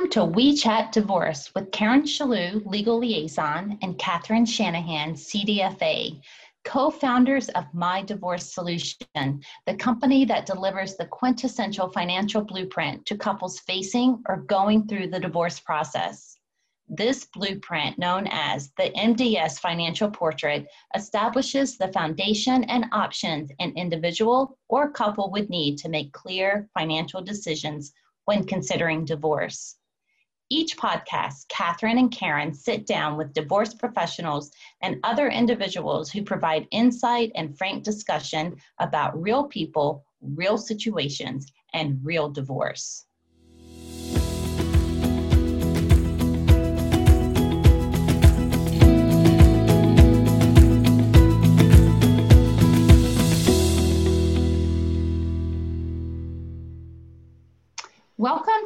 Welcome to We Chat Divorce with Karen Shalou, Legal Liaison, and Catherine Shanahan, CDFA, co founders of My Divorce Solution, the company that delivers the quintessential financial blueprint to couples facing or going through the divorce process. This blueprint, known as the MDS Financial Portrait, establishes the foundation and options an individual or couple would need to make clear financial decisions when considering divorce. Each podcast, Catherine and Karen sit down with divorce professionals and other individuals who provide insight and frank discussion about real people, real situations, and real divorce.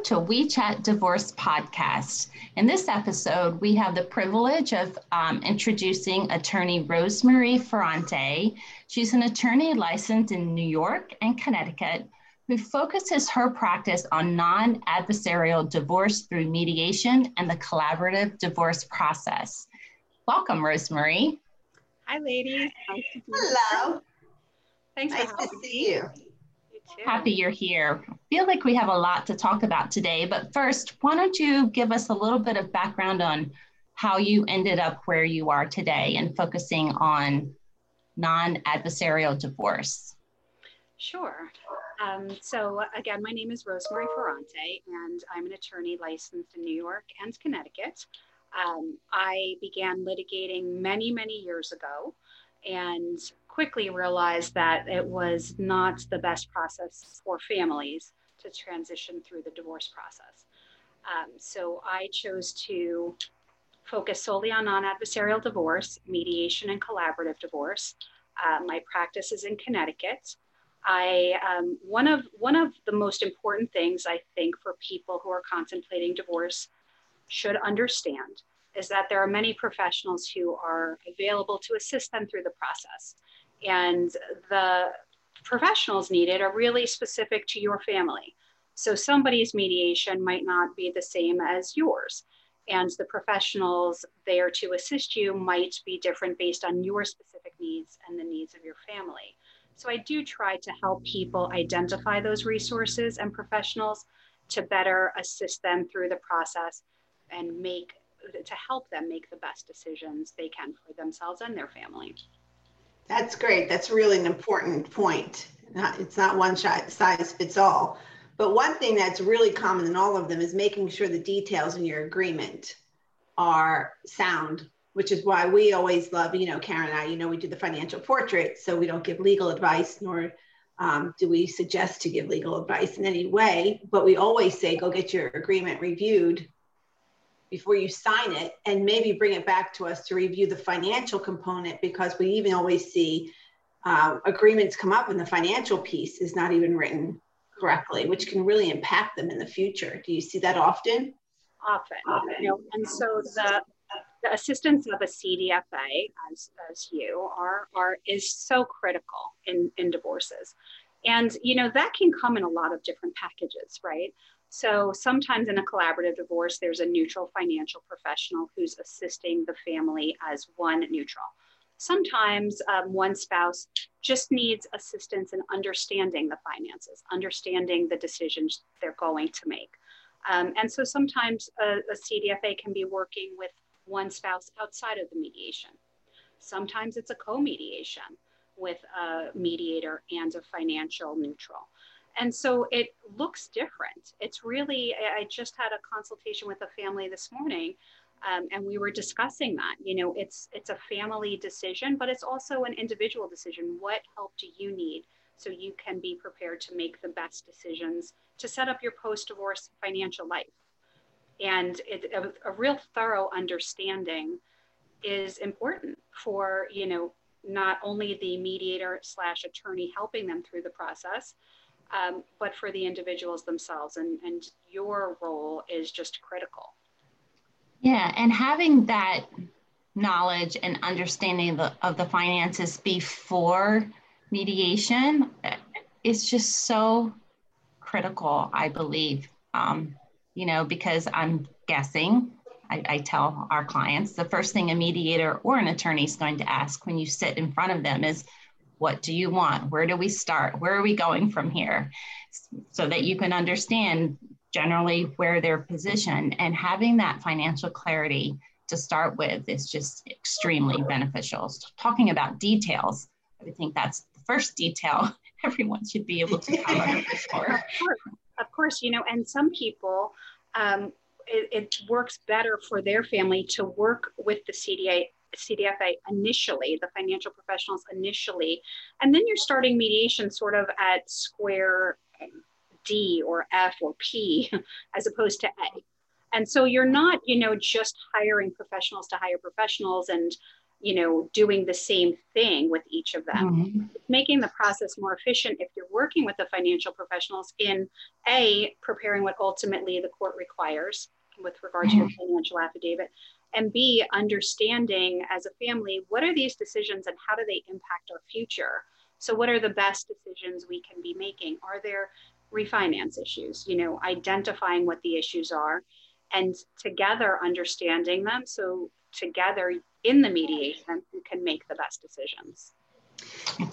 To We Chat Divorce Podcast. In this episode, we have the privilege of um, introducing attorney Rosemary Ferrante. She's an attorney licensed in New York and Connecticut who focuses her practice on non adversarial divorce through mediation and the collaborative divorce process. Welcome, Rosemary. Hi, ladies. Hello. Thanks nice for to see you too. Happy you're here. I feel like we have a lot to talk about today, but first, why don't you give us a little bit of background on how you ended up where you are today and focusing on non adversarial divorce? Sure. Um, so, again, my name is Rosemary Ferrante, and I'm an attorney licensed in New York and Connecticut. Um, I began litigating many, many years ago and quickly realized that it was not the best process for families to transition through the divorce process. Um, so I chose to focus solely on non adversarial divorce, mediation, and collaborative divorce. Uh, my practice is in Connecticut. I um, one of one of the most important things I think for people who are contemplating divorce should understand is that there are many professionals who are available to assist them through the process. And the professionals needed are really specific to your family. So somebody's mediation might not be the same as yours. And the professionals there to assist you might be different based on your specific needs and the needs of your family. So I do try to help people identify those resources and professionals to better assist them through the process and make to help them make the best decisions they can for themselves and their family. That's great. That's really an important point. Not, it's not one size fits all. But one thing that's really common in all of them is making sure the details in your agreement are sound, which is why we always love, you know, Karen and I, you know, we do the financial portrait, so we don't give legal advice, nor um, do we suggest to give legal advice in any way. But we always say, go get your agreement reviewed before you sign it and maybe bring it back to us to review the financial component because we even always see uh, agreements come up and the financial piece is not even written correctly, which can really impact them in the future. Do you see that often? Often, you know, and so the the assistance of a CDFA, as, as you are, are is so critical in, in divorces. And you know, that can come in a lot of different packages, right? So sometimes in a collaborative divorce, there's a neutral financial professional who's assisting the family as one neutral. Sometimes um, one spouse just needs assistance in understanding the finances, understanding the decisions they're going to make. Um, and so sometimes a, a CDFA can be working with one spouse outside of the mediation. Sometimes it's a co mediation with a mediator and a financial neutral and so it looks different. It's really, I just had a consultation with a family this morning. Um, and we were discussing that you know it's it's a family decision but it's also an individual decision what help do you need so you can be prepared to make the best decisions to set up your post-divorce financial life and it, a, a real thorough understanding is important for you know not only the mediator slash attorney helping them through the process um, but for the individuals themselves. And, and your role is just critical. Yeah, and having that knowledge and understanding of the, of the finances before mediation is just so critical, I believe. Um, you know, because I'm guessing, I, I, tell our clients the first thing a mediator or an attorney is going to ask when you sit in front of them is, what do you want? Where do we start? Where are we going from here? So that you can understand generally where they're positioned and having that financial clarity to start with is just extremely beneficial. So talking about details, I would think that's the first detail everyone should be able to cover for. Of course, you know, and some people, um, it, it, works better for their family to work with the CDA, CDFA initially, the financial professionals initially, and then you're starting mediation sort of at square D or F or P as opposed to A. And so you're not, you know, just hiring professionals to hire professionals and you know, doing the same thing with each of them. Mm-hmm. Making the process more efficient if you're working with the financial professionals in A, preparing what ultimately the court requires with regard to your mm-hmm. financial affidavit, and B, understanding as a family what are these decisions and how do they impact our future? So, what are the best decisions we can be making? Are there refinance issues? You know, identifying what the issues are and together understanding them. So, together in the mediation who can make the best decisions.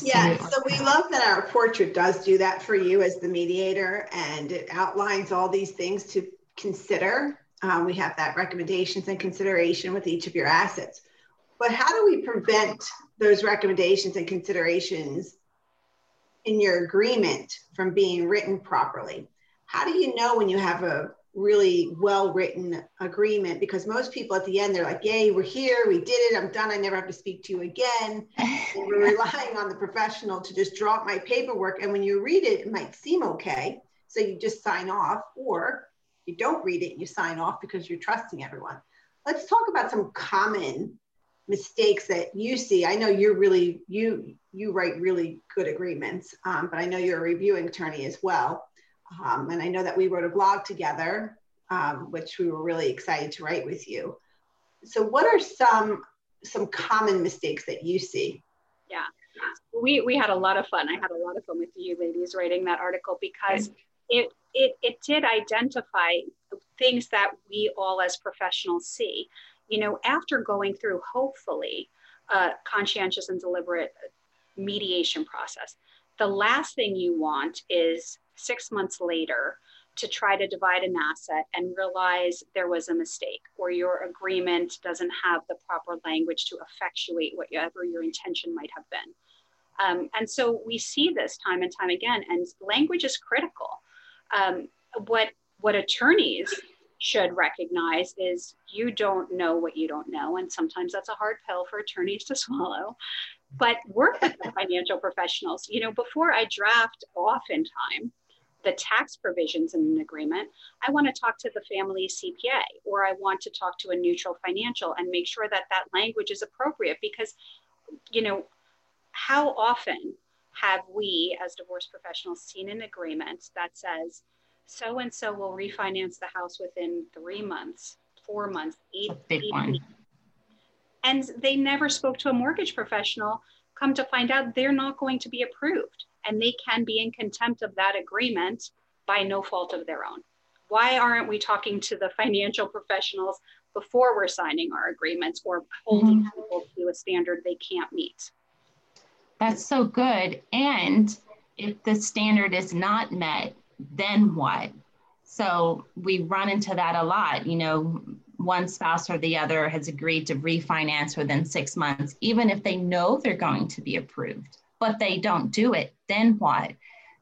Yeah, so we love that our portrait does do that for you as the mediator, and it outlines all these things to consider. Um, we have that recommendations and consideration with each of your assets. But how do we prevent those recommendations and considerations in your agreement from being written properly? How do you know when you have a really well written agreement because most people at the end they're like yay we're here we did it i'm done i never have to speak to you again and we're relying on the professional to just draw up my paperwork and when you read it it might seem okay so you just sign off or you don't read it you sign off because you're trusting everyone let's talk about some common mistakes that you see i know you're really you you write really good agreements um, but i know you're a reviewing attorney as well um, and I know that we wrote a blog together, um, which we were really excited to write with you. So what are some some common mistakes that you see? Yeah, we, we had a lot of fun. I had a lot of fun with you ladies writing that article because it, it, it did identify things that we all as professionals see. You know, after going through hopefully a conscientious and deliberate mediation process, the last thing you want is six months later to try to divide an asset and realize there was a mistake or your agreement doesn't have the proper language to effectuate whatever your intention might have been. Um, and so we see this time and time again, and language is critical. Um, what, what attorneys should recognize is you don't know what you don't know. And sometimes that's a hard pill for attorneys to swallow. But work with financial professionals. You know, before I draft, oftentimes, the tax provisions in an agreement, I want to talk to the family CPA or I want to talk to a neutral financial and make sure that that language is appropriate because, you know, how often have we as divorce professionals seen an agreement that says so and so will refinance the house within three months, four months, eight, eight. And they never spoke to a mortgage professional. Come to find out, they're not going to be approved and they can be in contempt of that agreement by no fault of their own. Why aren't we talking to the financial professionals before we're signing our agreements or holding mm-hmm. people to a standard they can't meet? That's so good. And if the standard is not met, then what? So we run into that a lot. You know, one spouse or the other has agreed to refinance within six months, even if they know they're going to be approved but they don't do it, then what?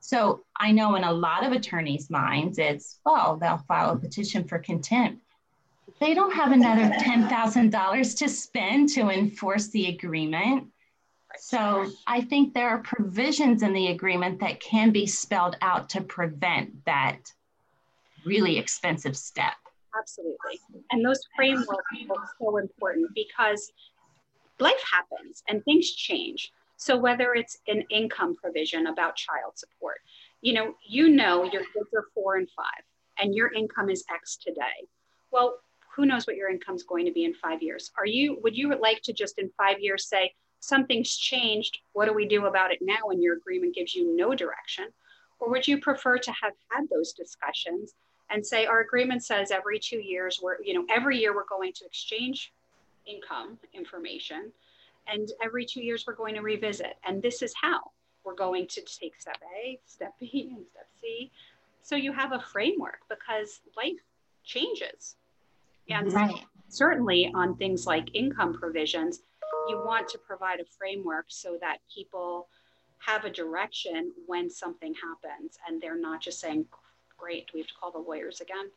So I know in a lot of attorneys' minds, it's, well, they'll file a petition for contempt. They don't have another $10,000 to spend to enforce the agreement. So I think there are provisions in the agreement that can be spelled out to prevent that really expensive step. Absolutely. And those frameworks are so important because life happens and things change. So whether it's an income provision about child support, you know, you know your kids are four and five and your income is X today. Well, who knows what your income is going to be in five years? Are you, would you like to just in five years say, something's changed, what do we do about it now? And your agreement gives you no direction. Or would you prefer to have had those discussions and say our agreement says every two years we're, you know, every year we're going to exchange income information and every two years we're going to revisit. And this is how we're going to take step A, step B, and step C. So you have a framework because life changes. And right. certainly on things like income provisions, you want to provide a framework so that people have a direction when something happens and they're not just saying, great, we have to call the lawyers again?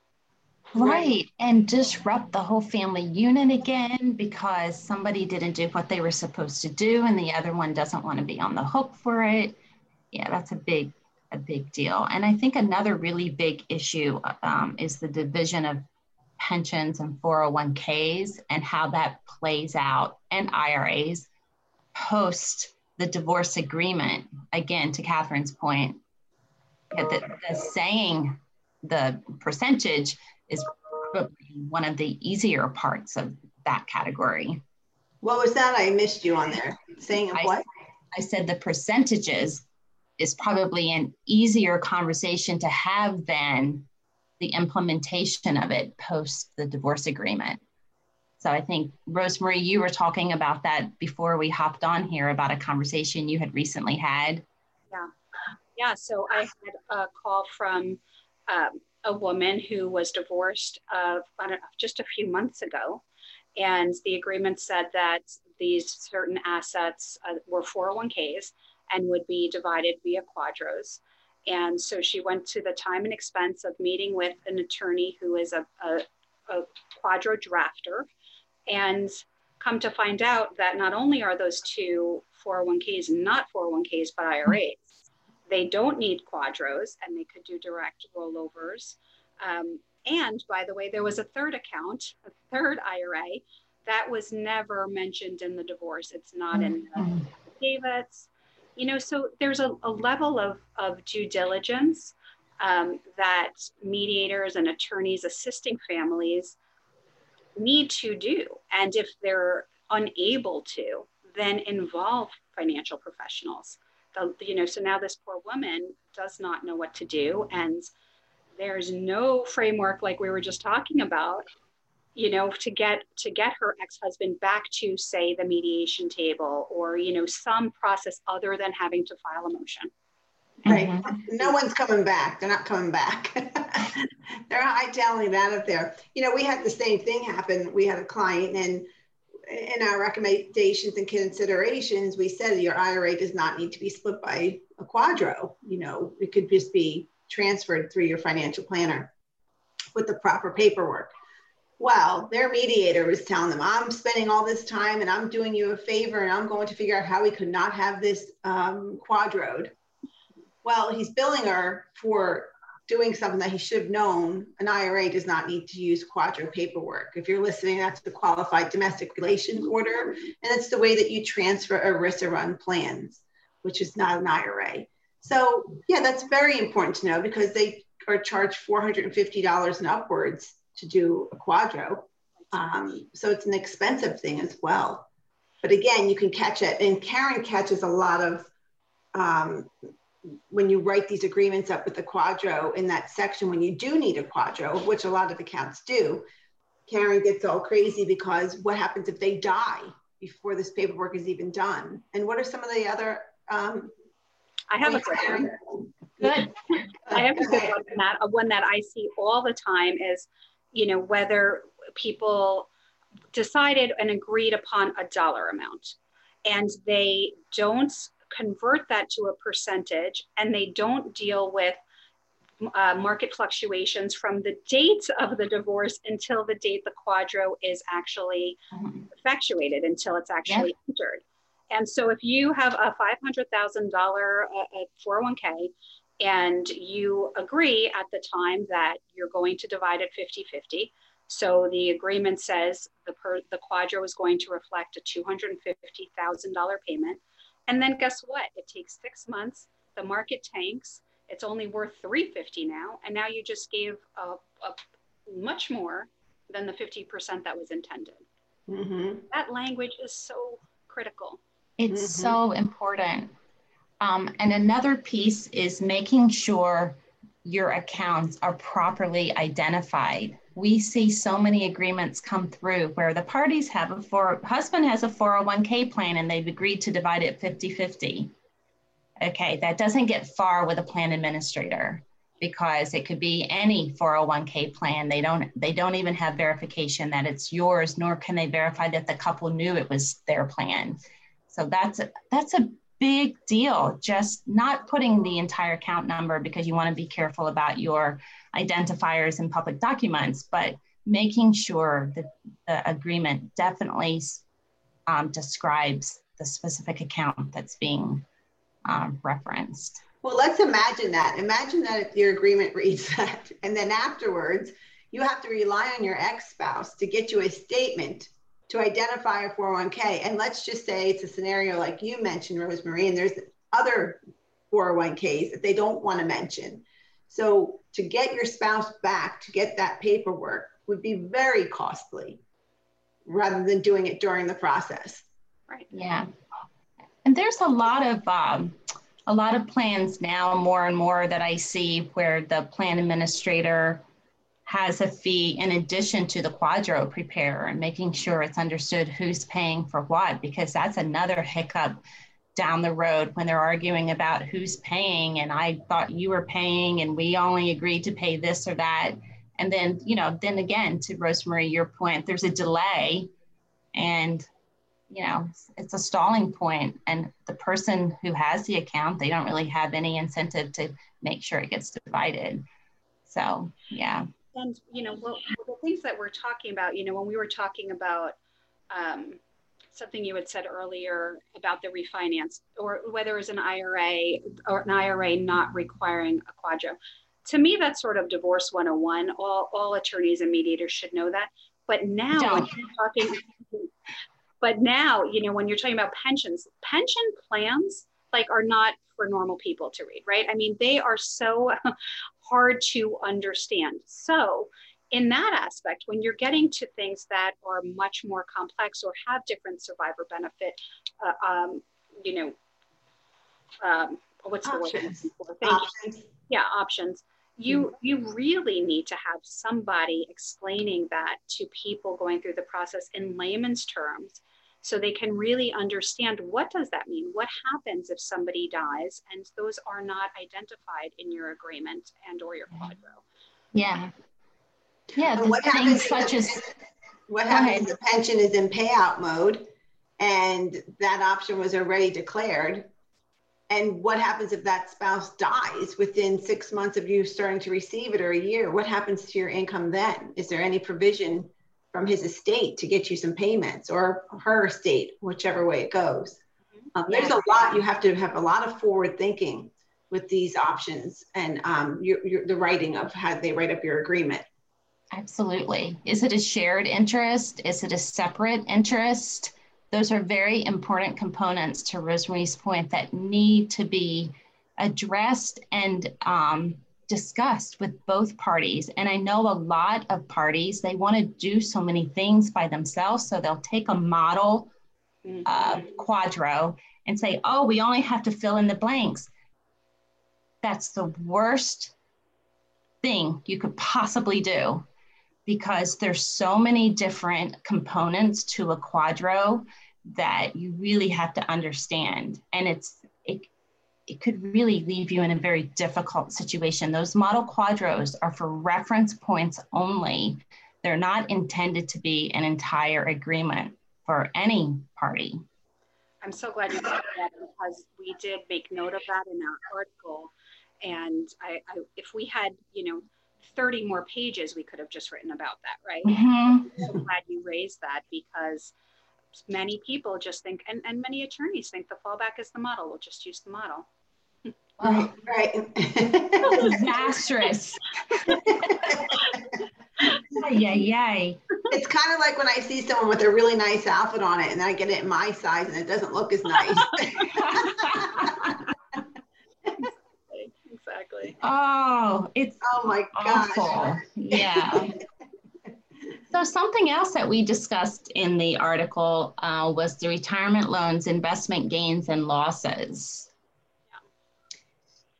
Right. And disrupt the whole family unit again because somebody didn't do what they were supposed to do and the other one doesn't want to be on the hook for it. Yeah, that's a big, a big deal. And I think another really big issue um, is the division of pensions and 401ks and how that plays out and IRAs post the divorce agreement. Again, to Catherine's point, the, the saying the percentage is probably one of the easier parts of that category. What was that? I missed you on there. Saying of I, what? I said the percentages is probably an easier conversation to have than the implementation of it post the divorce agreement. So I think, Rosemary, you were talking about that before we hopped on here about a conversation you had recently had. Yeah. Yeah. So I had a call from um, a woman who was divorced uh, just a few months ago. And the agreement said that these certain assets uh, were 401ks and would be divided via QDROs. And so she went to the time and expense of meeting with an attorney who is a, a, a QDRO drafter and come to find out that not only are those two 401ks not 401ks but IRAs, they don't need QDROs and they could do direct rollovers. Um, and by the way, there was a third account, a third IRA that was never mentioned in the divorce. It's not in the mm-hmm. affidavits. You know, so there's a, a level of, of due diligence um, that mediators and attorneys assisting families need to do. And if they're unable to, then involve financial professionals. The, you know, so now this poor woman does not know what to do, and there's no framework like we were just talking about, you know, to get to get her ex-husband back to say the mediation table or you know some process other than having to file a motion. Right. Mm-hmm. No one's coming back. They're not coming back. They're hightailing that up there. You know, we had the same thing happen. We had a client and in our recommendations and considerations, we said your IRA does not need to be split by a QDRO You know, it could just be transferred through your financial planner with the proper paperwork. Well, their mediator was telling them, I'm spending all this time and I'm doing you a favor and I'm going to figure out how we could not have this um, QDRO'd well, he's billing her for doing something that he should have known. An IRA does not need to use QDRO paperwork. If you're listening, that's the qualified domestic relations order, and it's the way that you transfer ERISA run plans, which is not an IRA. So yeah, that's very important to know because they are charged $450 and upwards to do a QDRO. Um, so it's an expensive thing as well. But again, you can catch it. And Karen catches a lot of um, when you write these agreements up with the QDRO in that section, when you do need a QDRO, which a lot of accounts do, Karen gets all crazy because what happens if they die before this paperwork is even done? And what are some of the other? Um, I have a question. Good. I have a good one. That one that I see all the time is, you know, whether people decided and agreed upon a dollar amount, and they don't convert that to a percentage and they don't deal with uh, market fluctuations from the date of the divorce until the date the QDRO is actually mm-hmm. effectuated, until it's actually yeah. entered. And so if you have a $500,000 uh, 401k and you agree at the time that you're going to divide it 50 50, so the agreement says the, per, the QDRO is going to reflect a $250,000 payment and then guess what? It takes six months. The market tanks. It's only worth 350 now, and now you just gave a, a much more than the 50% that was intended. Mm-hmm. That language is so critical. It's mm-hmm. so important. Um, and another piece is making sure your accounts are properly identified. We see so many agreements come through where the parties have a for husband has a 401k plan and they've agreed to divide it 50-50. Okay, that doesn't get far with a plan administrator because it could be any 401k plan. They don't they don't even have verification that it's yours, nor can they verify that the couple knew it was their plan. So that's a, that's a big deal. Just not putting the entire account number because you want to be careful about your identifiers in public documents, but making sure that the agreement definitely um, describes the specific account that's being um, referenced. Well, let's imagine that. Imagine that if your agreement reads that, and then afterwards, you have to rely on your ex spouse to get you a statement to identify a 401k. And let's just say it's a scenario like you mentioned, Rosemary, and there's other 401ks that they don't want to mention. So to get your spouse back to get that paperwork would be very costly rather than doing it during the process. Right. Yeah. And there's a lot of um, a lot of plans now, more and more that I see where the plan administrator has a fee in addition to the QDRO preparer and making sure it's understood who's paying for what, because that's another hiccup down the road when they're arguing about who's paying and I thought you were paying and we only agreed to pay this or that. And then, you know, then again, to Rosemary, your point, there's a delay and, you know, it's a stalling point. and the person who has the account, they don't really have any incentive to make sure it gets divided. So, yeah and you know well, the things that we're talking about you know when we were talking about um, something you had said earlier about the refinance or whether it's an ira or an ira not requiring a QDRO to me that's sort of divorce 101 all, all attorneys and mediators should know that. But now when you're talking but now you know when you're talking about pensions pension plans like are not for normal people to read right? I mean they are so hard to understand. So, in that aspect, when you're getting to things that are much more complex or have different survivor benefit, uh, um, you know, um, what's options. the word? Thank options. You. Yeah, options. You mm-hmm. you really need to have somebody explaining that to people going through the process in layman's terms so they can really understand what does that mean? What happens if somebody dies and those are not identified in your agreement and or your QDRO yeah. Yeah what happens such as what happens if the pension is in payout mode and that option was already declared? And what happens if that spouse dies within six months of you starting to receive it or a year? What happens to your income then? Is there any provision from his estate to get you some payments or her estate, whichever way it goes. Mm-hmm. Um, there's a lot, you have to have a lot of forward thinking with these options and um, your, your, the writing of how they write up your agreement. Absolutely. Is it a shared interest? Is it a separate interest? Those are very important components to Rosemary's point that need to be addressed and um, discussed with both parties. And I know a lot of parties, they want to do so many things by themselves. So they'll take a model uh, QDRO and say, oh, we only have to fill in the blanks. That's the worst thing you could possibly do because there's so many different components to a QDRO that you really have to understand. And it's it, it could really leave you in a very difficult situation. Those model QDROs are for reference points only. They're not intended to be an entire agreement for any party. I'm so glad you said that because we did make note of that in our article. And I, I, if we had, you know, 30 more pages, we could have just written about that, right? Mm-hmm. I'm so glad you raised that because many people just think, and, and many attorneys think the fallback is the model. We'll just use the model. Right, right. Disastrous. yay, yay. It's kind of like when I see someone with a really nice outfit on it and I get it in my size and it doesn't look as nice. exactly. Oh, it's oh my god. Yeah. So something else that we discussed in the article uh, was the retirement loans, investment gains and losses.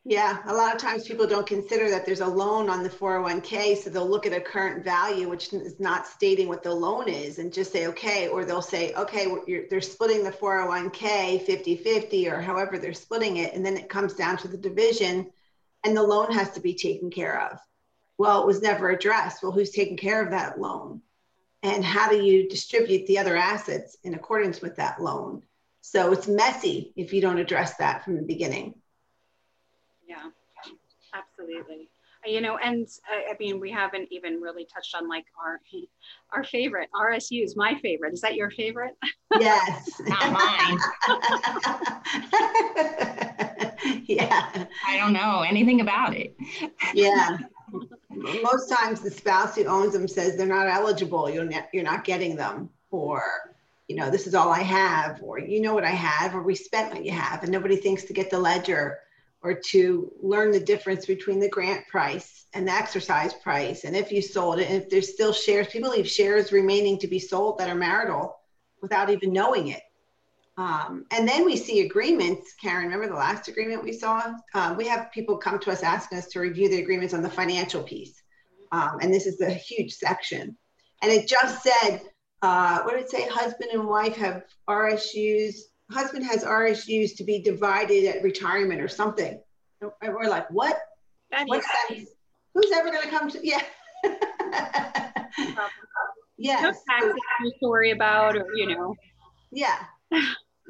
Yeah, a lot of times people don't consider that there's a loan on the 401k, so they'll look at a current value, which is not stating what the loan is, and just say, okay, or they'll say, okay, they're splitting the 401k 50 50 or however they're splitting it. And then it comes down to the division, and the loan has to be taken care of. Well, it was never addressed. Well, who's taking care of that loan? And how do you distribute the other assets in accordance with that loan? So it's messy if you don't address that from the beginning. Yeah, absolutely. You know, and uh, I mean, we haven't even really touched on like our our favorite RSUs. My favorite is that your favorite? Yes, not mine. yeah, I don't know anything about it. yeah, most times the spouse who owns them says they're not eligible. You're not, you're not getting them, or you know, this is all I have, or you know what I have, or we spent what you have, and nobody thinks to get the ledger or to learn the difference between the grant price and the exercise price. And if you sold it, and if there's still shares, people leave shares remaining to be sold that are marital without even knowing it. Um, and then we see agreements. Karen, remember the last agreement we saw? Uh, we have people come to us asking us to review the agreements on the financial piece. Um, and this is a huge section. And it just said, uh, what did it say? Husband and wife have RSUs husband has RSUs to be divided at retirement or something. And we're like, what? That What's that? Who's ever going to come to? Yeah. yes. No taxes to worry about, or you know. Yeah.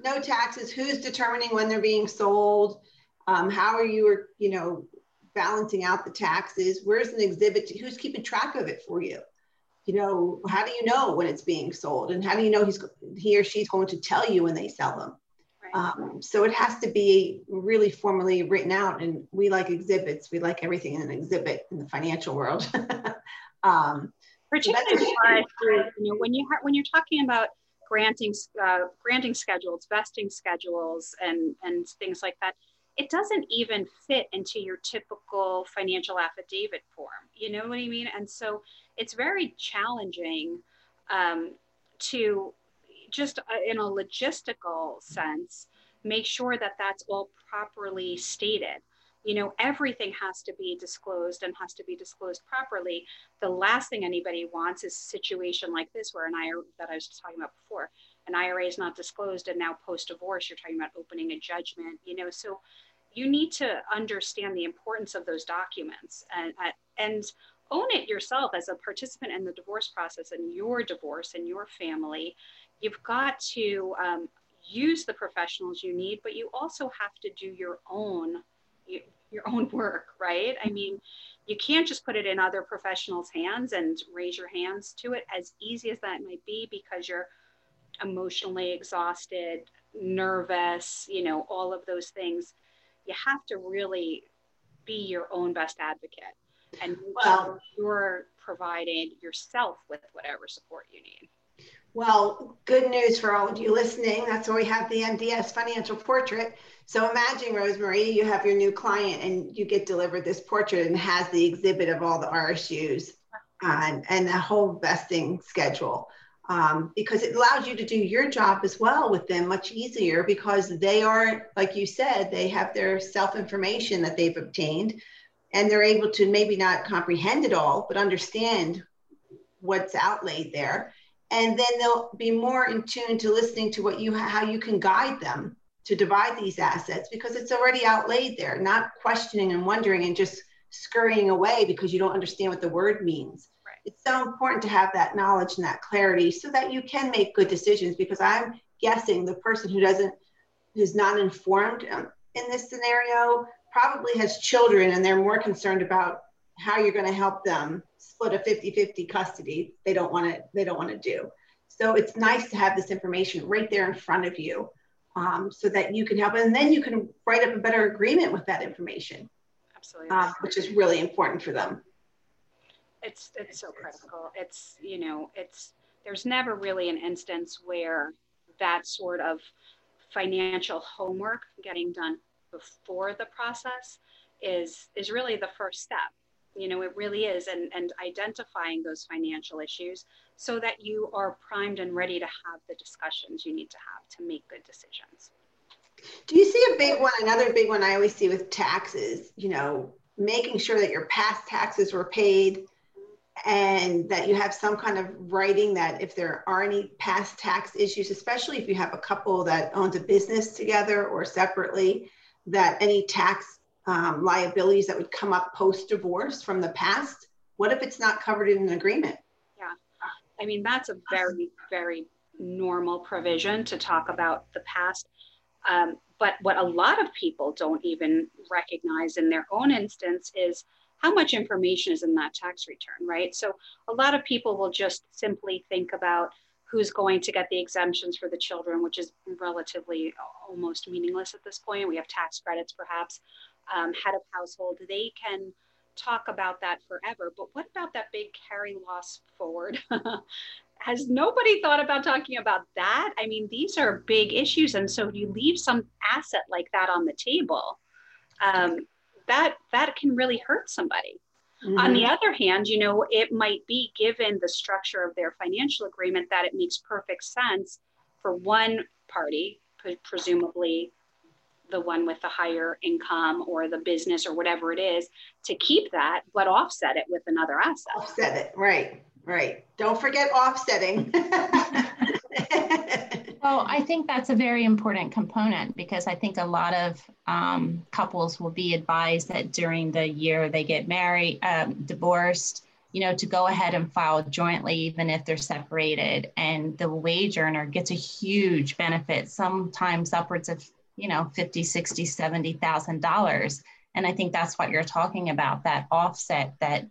No taxes. Who's determining when they're being sold? Um, how are you, you know, balancing out the taxes? Where's an exhibit? To, who's keeping track of it for you? you know, how do you know when it's being sold? And how do you know he's he or she's going to tell you when they sell them? Right. Um, so it has to be really formally written out. And we like exhibits. We like everything in an exhibit in the financial world. um, Particularly so you know, when you ha- when you're talking about granting uh, granting schedules, vesting schedules, and and things like that, it doesn't even fit into your typical financial affidavit form. You know what I mean? And so it's very challenging um, to just uh, in a logistical sense make sure that that's all properly stated you know everything has to be disclosed and has to be disclosed properly the last thing anybody wants is a situation like this where an IRA that I was talking about before an IRA is not disclosed and now post divorce you're talking about opening a judgment you know so you need to understand the importance of those documents and and own it yourself as a participant in the divorce process and your divorce and your family. You've got to um, use the professionals you need, but you also have to do your own your own work, right? I mean, you can't just put it in other professionals' hands and raise your hands to it, as easy as that might be, because you're emotionally exhausted, nervous, you know, all of those things. You have to really be your own best advocate and well, you're providing yourself with whatever support you need. Well, good news for all of you listening. That's why we have the MDS financial portrait. So imagine, Rosemary, you have your new client and you get delivered this portrait and has the exhibit of all the RSUs and, and the whole vesting schedule. Um, because it allows you to do your job as well with them much easier because they are, like you said, they have their self information that they've obtained and they're able to maybe not comprehend it all, but understand what's outlaid there. And then they'll be more in tune to listening to what you how you can guide them to divide these assets because it's already outlaid there, not questioning and wondering and just scurrying away because you don't understand what the word means. Right. It's so important to have that knowledge and that clarity so that you can make good decisions because I'm guessing the person who doesn't who's not informed um, in this scenario probably has children and they're more concerned about how you're going to help them split a 50-50 custody they don't want to they don't want to do so it's nice to have this information right there in front of you um, so that you can help and then you can write up a better agreement with that information absolutely. uh, which is really important for them. It's it's so critical. It's you know it's there's never really an instance where that sort of financial homework getting done before the process is is really the first step you know it really is and and identifying those financial issues so that you are primed and ready to have the discussions you need to have to make good decisions Do you see a big one? Another big one I always see with taxes, you know, making sure that your past taxes were paid and that you have some kind of writing that if there are any past tax issues, especially if you have a couple that owns a business together or separately, that any tax um, liabilities that would come up post divorce from the past, what if it's not covered in an agreement? Yeah, I mean, that's a very, very normal provision to talk about the past. Um, but what a lot of people don't even recognize in their own instance is how much information is in that tax return, right? So a lot of people will just simply think about who's going to get the exemptions for the children, which is relatively almost meaningless at this point. We have tax credits, perhaps. Um, head of household, they can talk about that forever. But what about that big carry loss forward? Has nobody thought about talking about that? I mean, these are big issues. And so you leave some asset like that on the table. Um, that that can really hurt somebody. Mm-hmm. On the other hand, you know, it might be given the structure of their financial agreement that it makes perfect sense for one party, presumably the one with the higher income or the business or whatever it is, to keep that, but offset it with another asset. Offset it, right, right. Don't forget offsetting. Well, I think that's a very important component because I think a lot of um, couples will be advised that during the year they get married, um, divorced, you know, to go ahead and file jointly, even if they're separated. And the wage earner gets a huge benefit, sometimes upwards of, you know, 50, 60, 70,000 dollars. And I think that's what you're talking about, that offset that,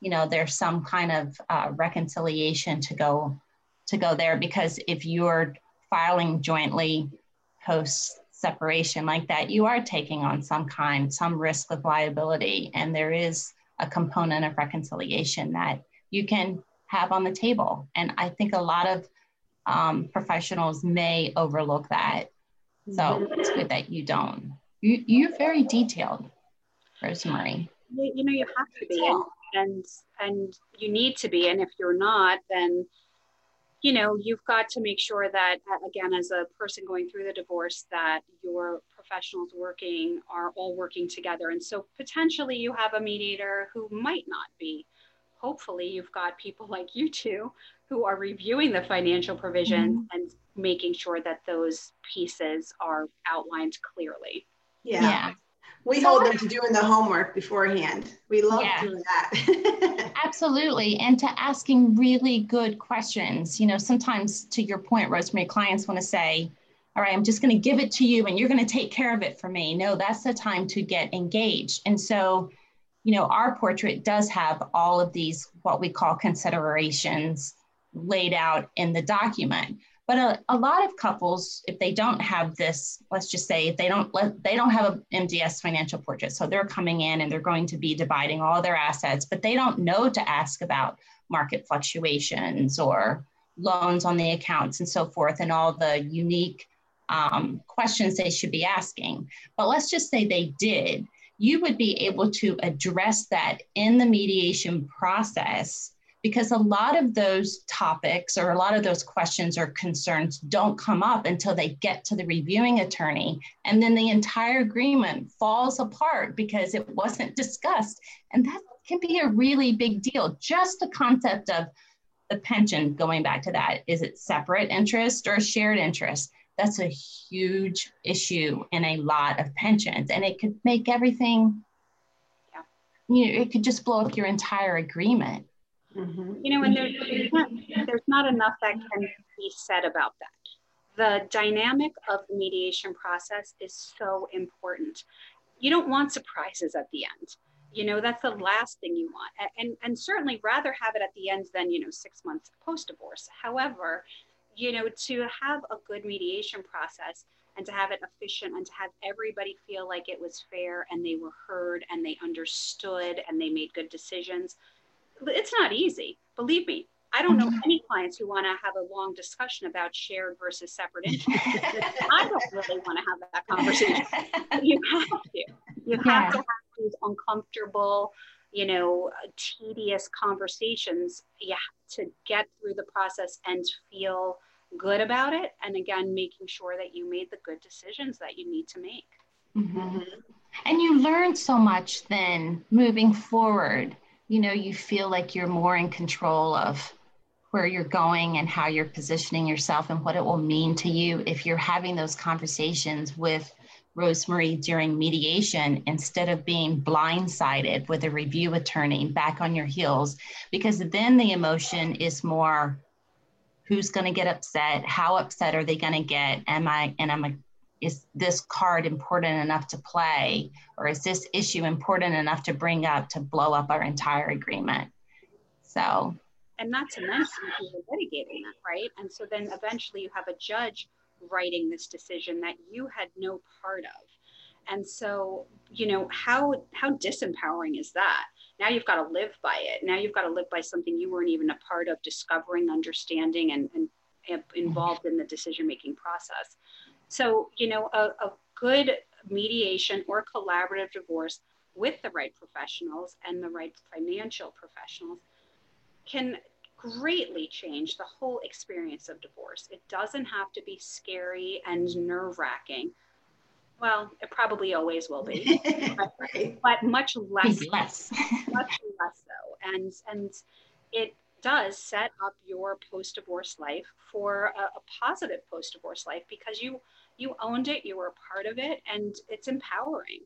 you know, there's some kind of uh, reconciliation to go to go there because if you're filing jointly post separation like that, you are taking on some kind, some risk of liability. And there is a component of reconciliation that you can have on the table. And I think a lot of um, professionals may overlook that. So it's good that you don't. You, you're very detailed, Rosemary. You, know, you have to be, and, and and you need to be. And if you're not, then you know, you've got to make sure that, uh, again, as a person going through the divorce, that your professionals working are all working together. And so potentially you have a mediator who might not be. Hopefully, you've got people like you two who are reviewing the financial provisions mm-hmm. and making sure that those pieces are outlined clearly. Yeah. yeah. We so hold them to doing the homework beforehand. We love yeah. doing that. Absolutely. And to asking really good questions. You know, sometimes to your point, Rosemary, clients want to say, all right, I'm just going to give it to you and you're going to take care of it for me. No, that's the time to get engaged. And so, you know, our portrait does have all of these, what we call considerations laid out in the document. But a, a lot of couples, if they don't have this, let's just say they don't let they don't have a MDS financial portrait, so they're coming in and they're going to be dividing all their assets, but they don't know to ask about market fluctuations or loans on the accounts and so forth, and all the unique um, questions they should be asking. But let's just say they did, you would be able to address that in the mediation process because a lot of those topics or a lot of those questions or concerns don't come up until they get to the reviewing attorney. And then the entire agreement falls apart because it wasn't discussed. And that can be a really big deal. Just the concept of the pension, going back to that, is it separate interest or shared interest? That's a huge issue in a lot of pensions. And it could make everything, you know, it could just blow up your entire agreement. Mm-hmm. You know, and there's, there's, not, enough that can be said about that. The dynamic of the mediation process is so important. You don't want surprises at the end. You know, that's the last thing you want. And, and certainly rather have it at the end than, you know, six months post divorce. However, you know, to have a good mediation process and to have it efficient and to have everybody feel like it was fair and they were heard and they understood and they made good decisions it's not easy. Believe me, I don't know mm-hmm. any clients who want to have a long discussion about shared versus separate interests. I don't really want to have that conversation. you have to. You have yeah. to have these uncomfortable, you know, tedious conversations yeah, to get through the process and feel good about it. And again, making sure that you made the good decisions that you need to make. Mm-hmm. And you learn so much then moving forward. You know, you feel like you're more in control of where you're going and how you're positioning yourself and what it will mean to you if you're having those conversations with Rosemary during mediation instead of being blindsided with a review attorney back on your heels, because then the emotion is more who's going to get upset, how upset are they going to get, am I, and am I, is this card important enough to play, or is this issue important enough to bring up to blow up our entire agreement? So and not to mention are litigating that, right? And so then eventually you have a judge writing this decision that you had no part of. And so, you know, how how disempowering is that? Now you've got to live by it. Now you've got to live by something you weren't even a part of discovering, understanding, and, and, and involved in the decision making process. So, you know, a, a good mediation or collaborative divorce with the right professionals and the right financial professionals can greatly change the whole experience of divorce. It doesn't have to be scary and nerve wracking. Well, it probably always will be, but, but much less, less. much less so. And and it does set up your post-divorce life for a, a positive post-divorce life because you you owned it, you were a part of it, and it's empowering.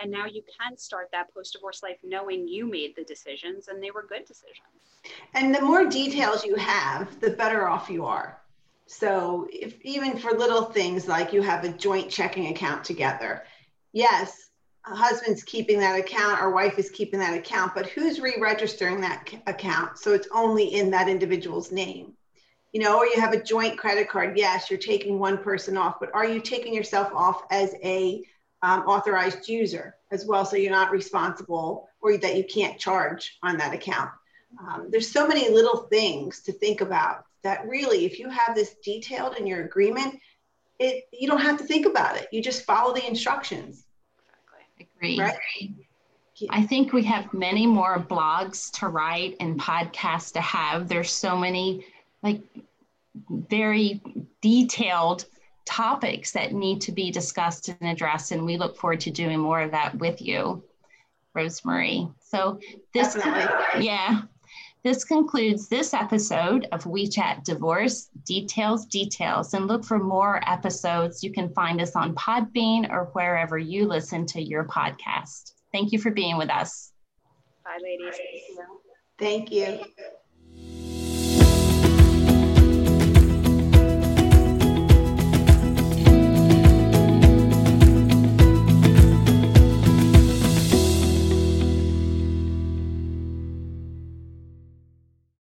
And now you can start that post-divorce life knowing you made the decisions and they were good decisions. And the more details you have, the better off you are. So if even for little things like you have a joint checking account together, yes, a husband's keeping that account or wife is keeping that account, but who's re-registering that account? So it's only in that individual's name. You know, or you have a joint credit card. Yes, you're taking one person off, but are you taking yourself off as a um, authorized user as well? So you're not responsible or that you can't charge on that account. Um, there's so many little things to think about that really, if you have this detailed in your agreement, it you don't have to think about it. You just follow the instructions. Exactly. Agree. Right? I think we have many more blogs to write and podcasts to have. There's so many like very detailed topics that need to be discussed and addressed, and we look forward to doing more of that with you, Rosemary. So this, Definitely. yeah, this concludes this episode of We Chat Divorce Details, Details. And look for more episodes. You can find us on Podbean or wherever you listen to your podcast. Thank you for being with us. Bye, ladies. Thank you. Thank you.